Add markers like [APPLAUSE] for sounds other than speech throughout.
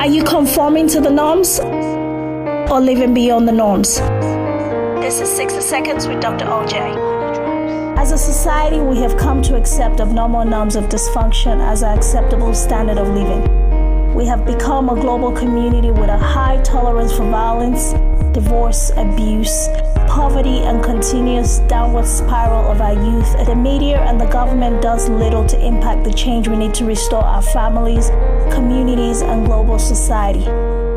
Are you conforming to the norms or living beyond the norms? This is 60 Seconds with Dr. OJ. As a society, we have come to accept abnormal norms of dysfunction as an acceptable standard of living. We have become a global community with a high tolerance for violence, divorce, abuse, poverty, and continuous downward spiral of our youth, the media and the government does little to impact the change we need to restore our families, communities, and global society.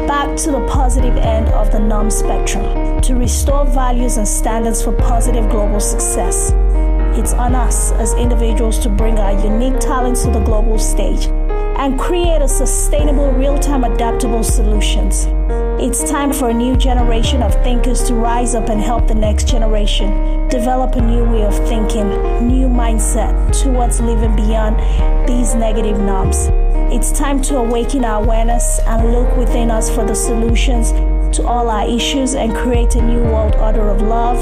Back to the positive end of the norm spectrum to restore values and standards for positive global success. It's on us as individuals to bring our unique talents to the global stage and create a sustainable, real time, adaptable solutions. It's time for a new generation of thinkers to rise up and help the next generation develop a new way of thinking, new mindset towards living beyond these negative norms. It's time to awaken our awareness and look within us for the solutions to all our issues and create a new world order of love,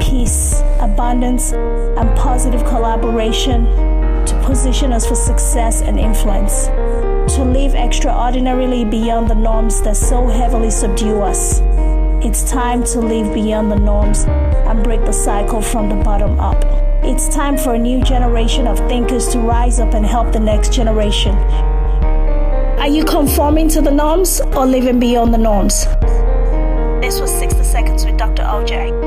peace, abundance, and positive collaboration to position us for success and influence to live extraordinarily beyond the norms that so heavily subdue us. It's time to live beyond the norms and break the cycle from the bottom up. It's time for a new generation of thinkers to rise up and help the next generation. Are you conforming to the norms or living beyond the norms? This was 60 Seconds with Dr. OJ.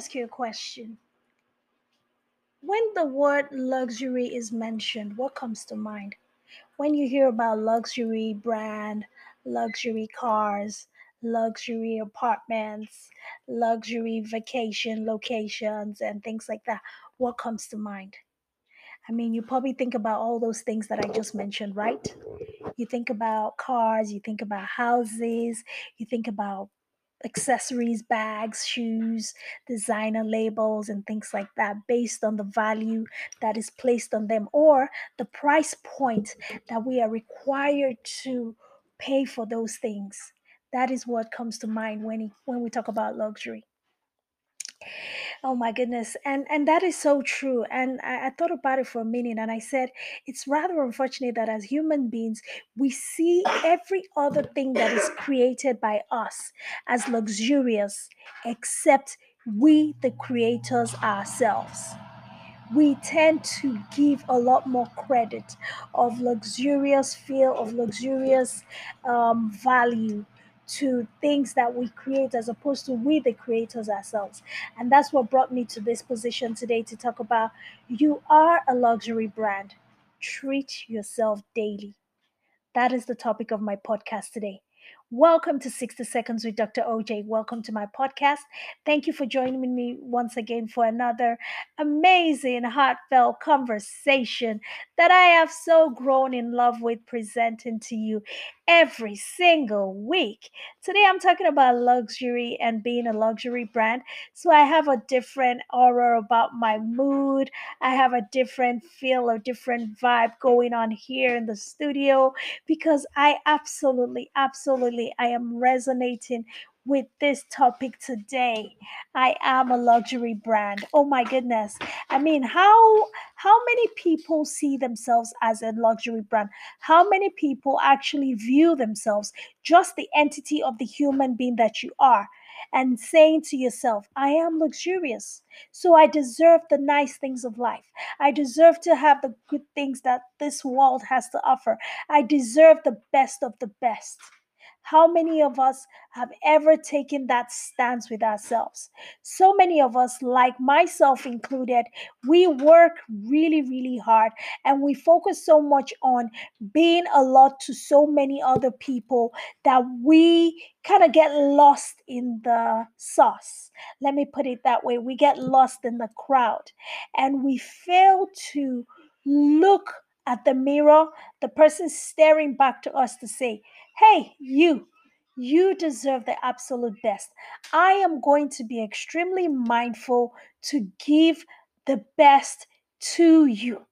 Ask you a question. When the word luxury is mentioned, what comes to mind? When you hear about luxury brand, luxury cars, luxury apartments, luxury vacation locations, and things like that, what comes to mind? I mean, you probably think about all those things that I just mentioned, right? You think about cars, you think about houses, you think about accessories, bags, shoes, designer labels, and things like that based on the value that is placed on them or the price point that we are required to pay for those things. That is what comes to mind when, when we talk about luxury. Oh my goodness. And and that is so true. And I, I thought about it for a minute and I said it's rather unfortunate that as human beings we see every other thing that is created by us as luxurious except we the creators ourselves we tend to give a lot more credit of luxurious feel of luxurious um, value to things that we create as opposed to we the creators ourselves. And that's what brought me to this position today to talk about you are a luxury brand. Treat yourself daily. That is the topic of my podcast today Welcome to 60 Seconds with Dr. OJ. Welcome to my podcast. Thank you for joining me once again for another amazing, heartfelt conversation that I have so grown in love with presenting to you every single week. Today, I'm talking about luxury and being a luxury brand. So, I have a different aura about my mood. I have a different feel, a different vibe going on here in the studio because I absolutely, absolutely, I am resonating with this topic today. I am a luxury brand. Oh my goodness. I mean, how how many people see themselves as a luxury brand? How many people actually view themselves just the entity of the human being that you are? and saying to yourself, I am luxurious, so I deserve the nice things of life. I deserve to have the good things that this world has to offer. I deserve the best of the best. How many of us have ever taken that stance with ourselves? So many of us, like myself included, we work really, really hard and we focus so much on being a lot to so many other people that we kind of get lost in the sauce. Let me put it that way. We get lost in the crowd and we fail to look at the mirror, the person staring back to us to say, Hey, you, You deserve the absolute best. I am going to be extremely mindful to give the best to you.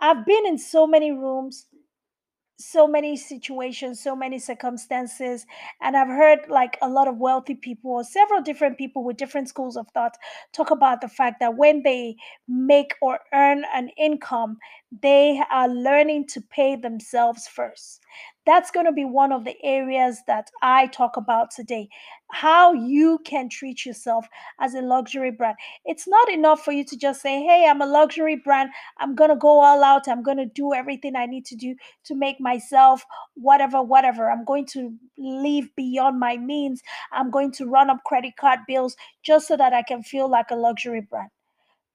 I've been in so many rooms so many situations, so many circumstances. And I've heard like a lot of wealthy people or several different people with different schools of thought talk about the fact that when they make or earn an income, they are learning to pay themselves first. That's going to be one of the areas that I talk about today. How you can treat yourself as a luxury brand. It's not enough for you to just say, Hey, I'm a luxury brand. I'm going to go all out. I'm going to do everything I need to do to make myself whatever, whatever. I'm going to live beyond my means. I'm going to run up credit card bills just so that I can feel like a luxury brand.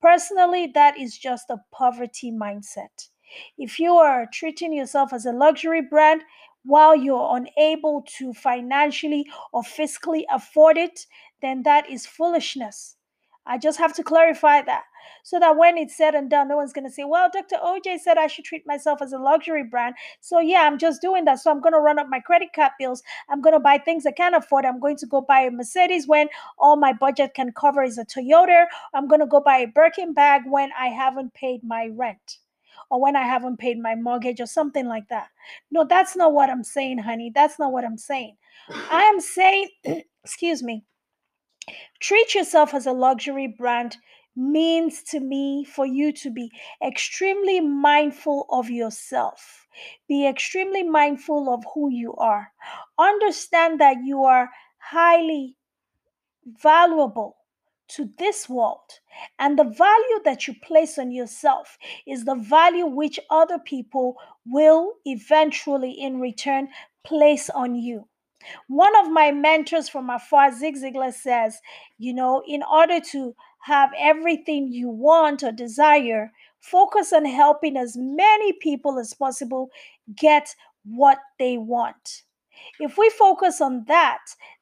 Personally, that is just a poverty mindset. If you are treating yourself as a luxury brand while you're unable to financially or fiscally afford it, then that is foolishness. I just have to clarify that so that when it's said and done, no one's going to say, Well, Dr. OJ said I should treat myself as a luxury brand. So, yeah, I'm just doing that. So, I'm going to run up my credit card bills. I'm going to buy things I can't afford. I'm going to go buy a Mercedes when all my budget can cover is a Toyota. I'm going to go buy a Birkin bag when I haven't paid my rent or when I haven't paid my mortgage or something like that. No, that's not what I'm saying, honey. That's not what I'm saying. I am saying, [CLEARS THROAT] excuse me, treat yourself as a luxury brand means to me for you to be extremely mindful of yourself. Be extremely mindful of who you are. Understand that you are highly valuable to this world. And the value that you place on yourself is the value which other people will eventually, in return, place on you. One of my mentors from afar, Zig Ziglar, says, you know, in order to have everything you want or desire, focus on helping as many people as possible get what they want. If we focus on that,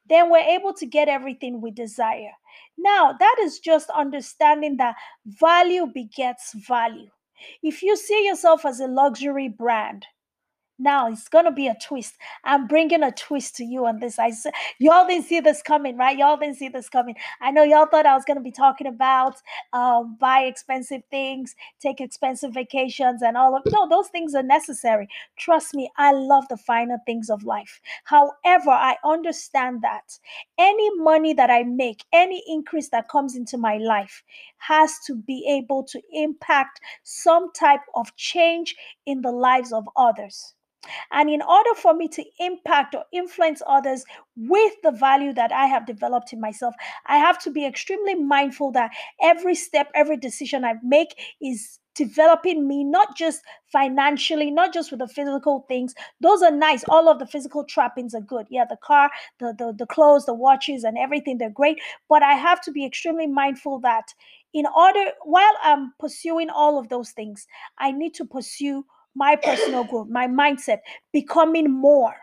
then we're able to get everything we desire. Now, that is just understanding that value begets value. If you see yourself as a luxury brand, now it's gonna be a twist. I'm bringing a twist to you on this. I y'all didn't see this coming, right? Y'all didn't see this coming. I know y'all thought I was gonna be talking about um, buy expensive things, take expensive vacations, and all of no, those things are necessary. Trust me, I love the finer things of life. However, I understand that any money that I make, any increase that comes into my life, has to be able to impact some type of change in the lives of others. And in order for me to impact or influence others with the value that I have developed in myself, I have to be extremely mindful that every step, every decision I make is developing me, not just financially, not just with the physical things. Those are nice. All of the physical trappings are good. Yeah, the car, the, the, the clothes, the watches, and everything, they're great. But I have to be extremely mindful that in order, while I'm pursuing all of those things, I need to pursue my personal growth, my mindset, becoming more.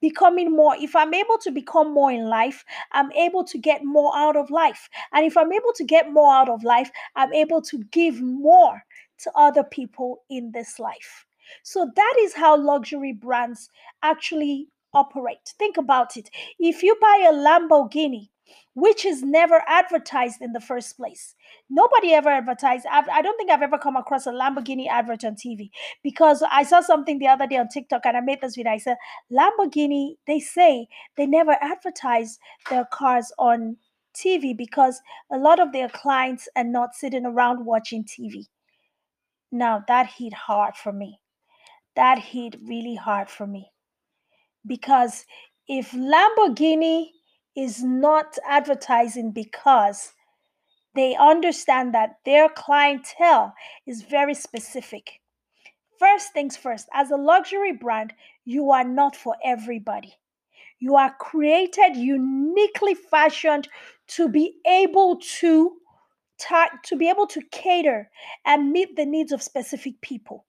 Becoming more. If I'm able to become more in life, I'm able to get more out of life. And if I'm able to get more out of life, I'm able to give more to other people in this life. So that is how luxury brands actually operate. Think about it. If you buy a Lamborghini, which is never advertised in the first place. Nobody ever advertised. I've, I don't think I've ever come across a Lamborghini advert on TV because I saw something the other day on TikTok and I made this video. I said, Lamborghini, they say they never advertise their cars on TV because a lot of their clients are not sitting around watching TV. Now, that hit hard for me. That hit really hard for me because if Lamborghini is not advertising because they understand that their clientele is very specific. First things first, as a luxury brand, you are not for everybody. You are created uniquely fashioned to be able to to be able to cater and meet the needs of specific people.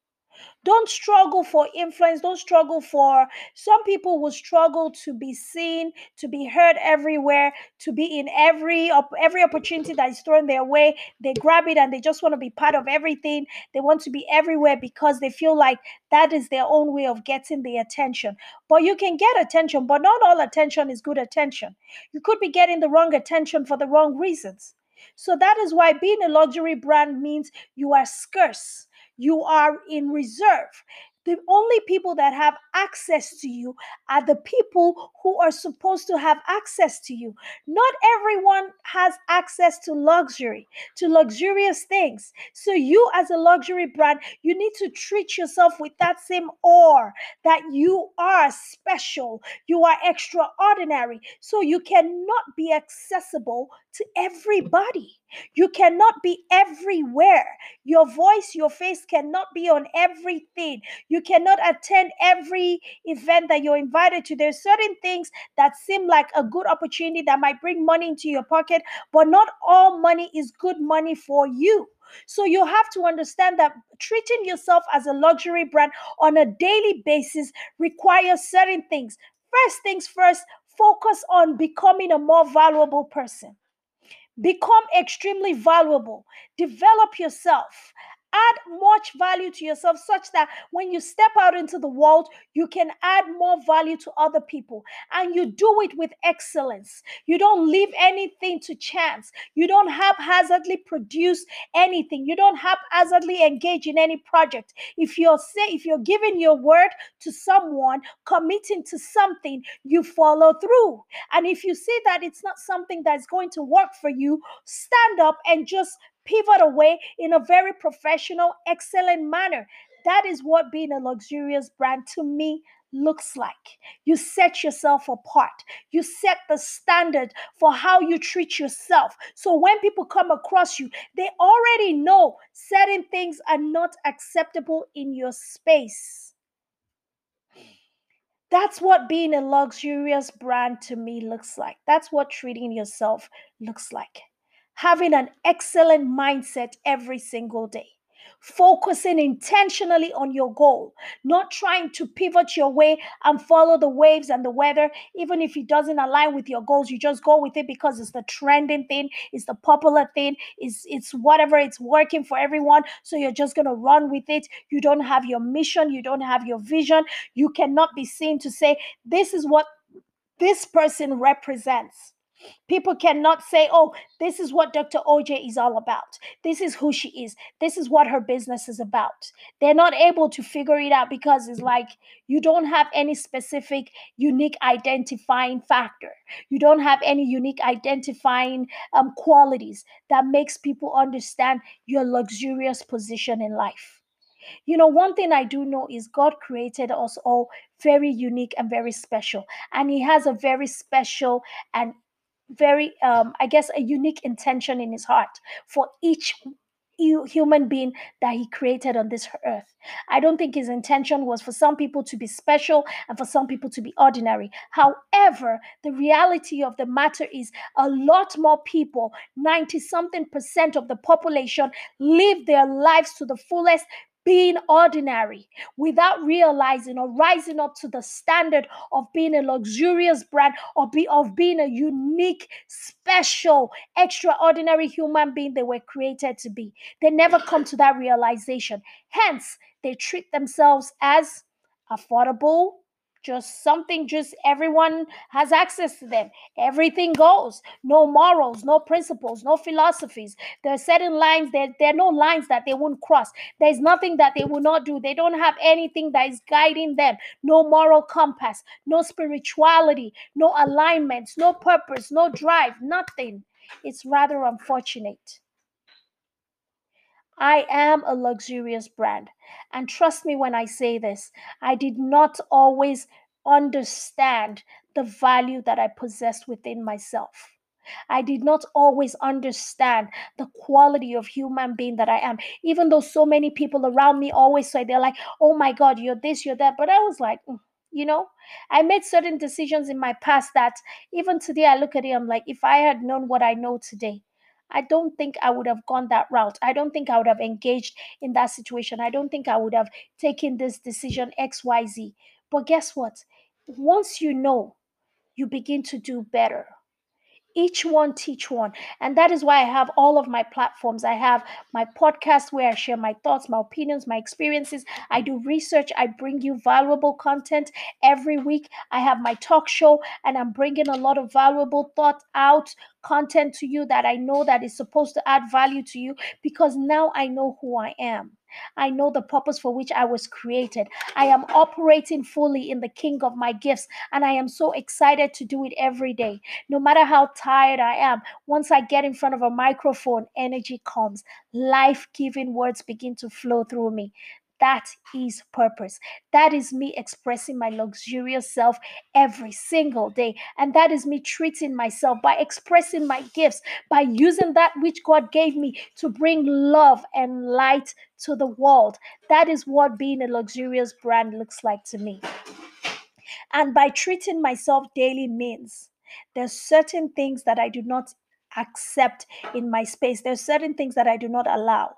Don't struggle for influence. Don't struggle for. Some people will struggle to be seen, to be heard everywhere, to be in every every opportunity that is thrown their way. They grab it and they just want to be part of everything. They want to be everywhere because they feel like that is their own way of getting the attention. But you can get attention, but not all attention is good attention. You could be getting the wrong attention for the wrong reasons. So that is why being a luxury brand means you are scarce you are in reserve. The only people that have access to you are the people who are supposed to have access to you. Not everyone has access to luxury, to luxurious things. So, you as a luxury brand, you need to treat yourself with that same awe that you are special, you are extraordinary. So, you cannot be accessible to everybody. You cannot be everywhere. Your voice, your face cannot be on everything. You cannot attend every event that you're invited to. There's certain things that seem like a good opportunity that might bring money into your pocket, but not all money is good money for you. So you have to understand that treating yourself as a luxury brand on a daily basis requires certain things. First things first, focus on becoming a more valuable person. Become extremely valuable. Develop yourself. Add much value to yourself such that when you step out into the world, you can add more value to other people. And you do it with excellence. You don't leave anything to chance. You don't haphazardly produce anything. You don't haphazardly engage in any project. If you're say if you're giving your word to someone, committing to something, you follow through. And if you see that it's not something that's going to work for you, stand up and just pivot away in a very professional, excellent manner. That is what being a luxurious brand to me looks like. You set yourself apart. You set the standard for how you treat yourself. So when people come across you, they already know certain things are not acceptable in your space. That's what being a luxurious brand to me looks like. That's what treating yourself looks like having an excellent mindset every single day. Focusing intentionally on your goal, not trying to pivot your way and follow the waves and the weather, even if it doesn't align with your goals. You just go with it because it's the trending thing, it's the popular thing, it's, it's whatever, it's working for everyone. So you're just going to run with it. You don't have your mission, you don't have your vision. You cannot be seen to say, This is what this person represents People cannot say, oh, this is what Dr. OJ is all about. This is who she is. This is what her business is about. They're not able to figure it out because it's like you don't have any specific, unique identifying factor. You don't have any unique identifying um, qualities that makes people understand your luxurious position in life. You know, one thing I do know is God created us all very unique and very special. And He has a very special and very um i guess a unique intention in his heart for each human being that he created on this earth. I don't think his intention was for some people to be special and for some people to be ordinary. However, the reality of the matter is a lot more people, 90 something percent of the population, live their lives to the fullest being ordinary without realizing or rising up to the standard of being a luxurious brand or be of being a unique special extraordinary human being they were created to be. They never come to that realization. Hence they treat themselves as affordable just something just everyone has access to them. Everything goes. No morals no principles no philosophies. There are certain lines there, there are no lines that they won't cross. There's nothing that they will not do. They don't have anything that is guiding them. No moral compass no spirituality no alignments no purpose no drive nothing. It's rather unfortunate I am a luxurious brand. And trust me when I say this, I did not always understand the value that I possessed within myself. I did not always understand the quality of human being that I am, even though so many people around me always say, they're like, oh my God, you're this, you're that. But I was like, mm, you know, I made certain decisions in my past that even today I look at it, I'm like, if I had known what I know today, I don't think I would have gone that route. I don't think I would have engaged in that situation. I don't think I would have taken this decision XYZ. But guess what? Once you know, you begin to do better each one teach one. And that is why i have all of my platforms. I have my podcast where i share my thoughts my opinions my experiences. I do research. I bring you valuable content every week. I have my talk show and i'm bringing a lot of valuable thought out content to you that i know that is supposed to add value to you because now i know who i am I know the purpose for which I was created. I am operating fully in the king of my gifts, and I am so excited to do it every day. No matter how tired I am, once I get in front of a microphone, energy comes. Life giving words begin to flow through me. That is purpose. That is me expressing my luxurious self every single day. And that is me treating myself by expressing my gifts, by using that which God gave me to bring love and light to the world. That is what being a luxurious brand looks like to me. And by treating myself daily means there's certain things that I do not accept in my space. There's certain things that I do not allow.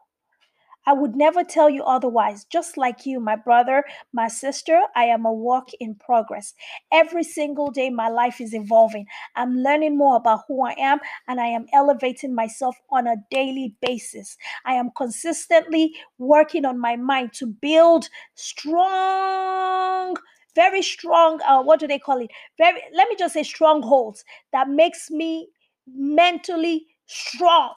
I would never tell you otherwise. Just like you, my brother, my sister, I am a work in progress. Every single day, my life is evolving. I'm learning more about who I am and I am elevating myself on a daily basis. I am consistently working on my mind to build strong very strong uh, what do they call it very let me just say strongholds that makes me mentally strong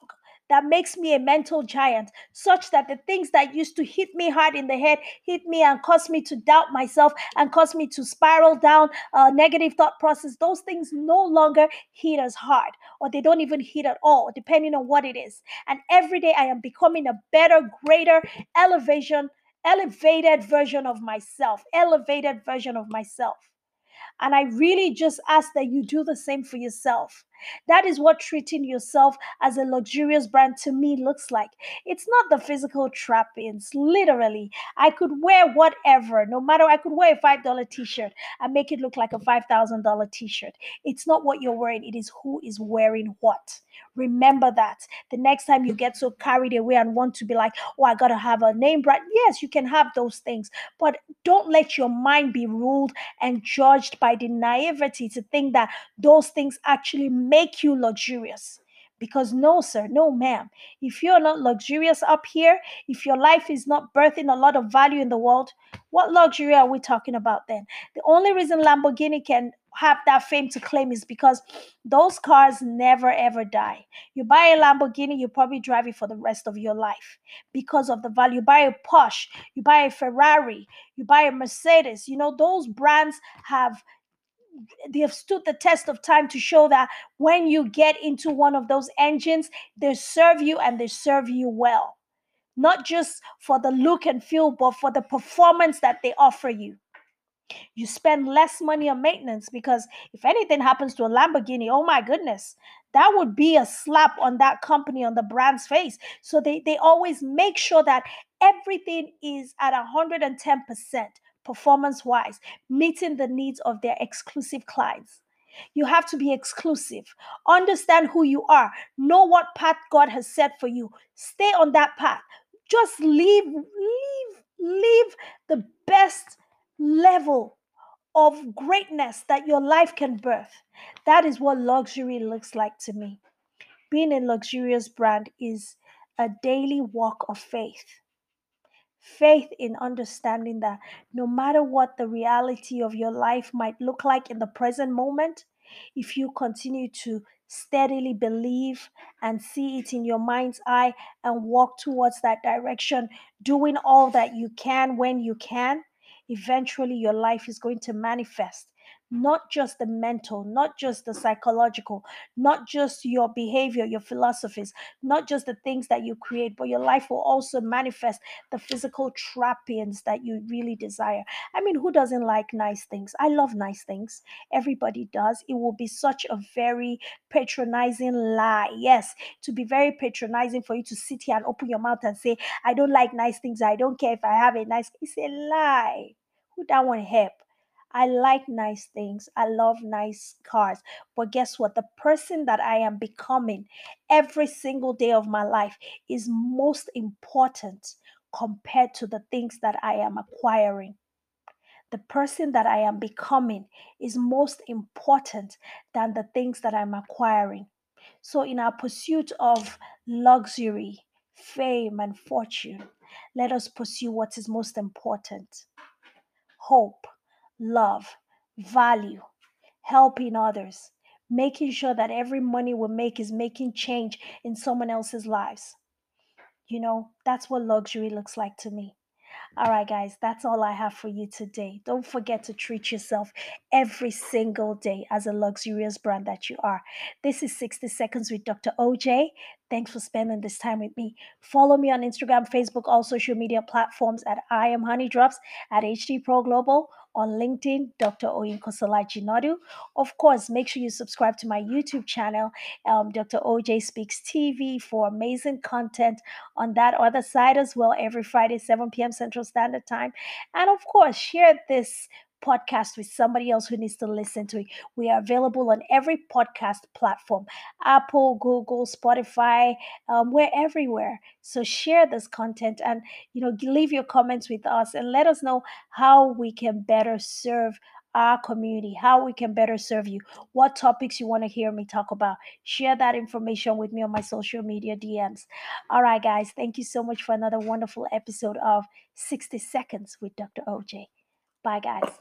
that makes me a mental giant, such that the things that used to hit me hard in the head hit me and cause me to doubt myself and cause me to spiral down a negative thought process. Those things no longer hit as hard, or they don't even hit at all, depending on what it is. And every day I am becoming a better, greater elevation, elevated version of myself, elevated version of myself. And I really just ask that you do the same for yourself. That is what treating yourself as a luxurious brand to me looks like. It's not the physical trappings, literally. I could wear whatever, no matter, I could wear a $5 t shirt and make it look like a $5,000 t shirt. It's not what you're wearing, it is who is wearing what. Remember that. The next time you get so carried away and want to be like, oh, I got to have a name brand. Yes, you can have those things, but don't let your mind be ruled and judged by the naivety to think that those things actually make you luxurious. Because no, sir, no, ma'am. If you're not luxurious up here, if your life is not birthing a lot of value in the world, what luxury are we talking about then? The only reason Lamborghini can have that fame to claim is because those cars never ever die. You buy a Lamborghini, you probably drive it for the rest of your life because of the value. You buy a Porsche, you buy a Ferrari, you buy a Mercedes. You know, those brands have they have stood the test of time to show that when you get into one of those engines, they serve you and they serve you well. Not just for the look and feel, but for the performance that they offer you. You spend less money on maintenance because if anything happens to a Lamborghini, oh my goodness, that would be a slap on that company, on the brand's face. So they, they always make sure that everything is at 110% performance wise, meeting the needs of their exclusive clients. You have to be exclusive. Understand who you are. Know what path God has set for you. Stay on that path. Just leave, leave, leave the best level of greatness that your life can birth. That is what luxury looks like to me. Being a luxurious brand is a daily walk of faith faith in understanding that no matter what the reality of your life might look like in the present moment, if you continue to steadily believe and see it in your mind's eye and walk towards that direction, doing all that you can when you can, eventually your life is going to manifest not just the mental, not just the psychological, not just your behavior, your philosophies, not just the things that you create, but your life will also manifest the physical trappings that you really desire. I mean, who doesn't like nice things? I love nice things. Everybody does. It will be such a very patronizing lie. Yes, to be very patronizing for you to sit here and open your mouth and say, I don't like nice things. I don't care if I have a nice. It's a lie. Who that one help? I like nice things. I love nice cars. But guess what? The person that I am becoming every single day of my life is most important compared to the things that I am acquiring. The person that I am becoming is most important than the things that I'm acquiring. So, in our pursuit of luxury, fame, and fortune, let us pursue what is most important hope, love, value, helping others, making sure that every money we make is making change in someone else's lives. You know, that's what luxury looks like to me. All right, guys, that's all I have for you today. Don't forget to treat yourself every single day as a luxurious brand that you are. This is 60 Seconds with Dr. OJ. Thanks for spending this time with me. Follow me on Instagram, Facebook, all social media platforms at I am Honey Drops, at HD Pro Global, on LinkedIn, Dr. Oyinkosolaji Nodu. Of course, make sure you subscribe to my YouTube channel, um, Dr. OJ Speaks TV, for amazing content on that other side as well every Friday, 7 p.m. Central Standard Time. And of course, share this podcast with somebody else who needs to listen to it. We are available on every podcast platform Apple, Google, Spotify. Um, we're everywhere. So share this content and you know leave your comments with us and let us know how we can better serve our community, how we can better serve you, what topics you want to hear me talk about. Share that information with me on my social media DMs. All right, guys, thank you so much for another wonderful episode of 60 Seconds with Dr. OJ. Bye, guys.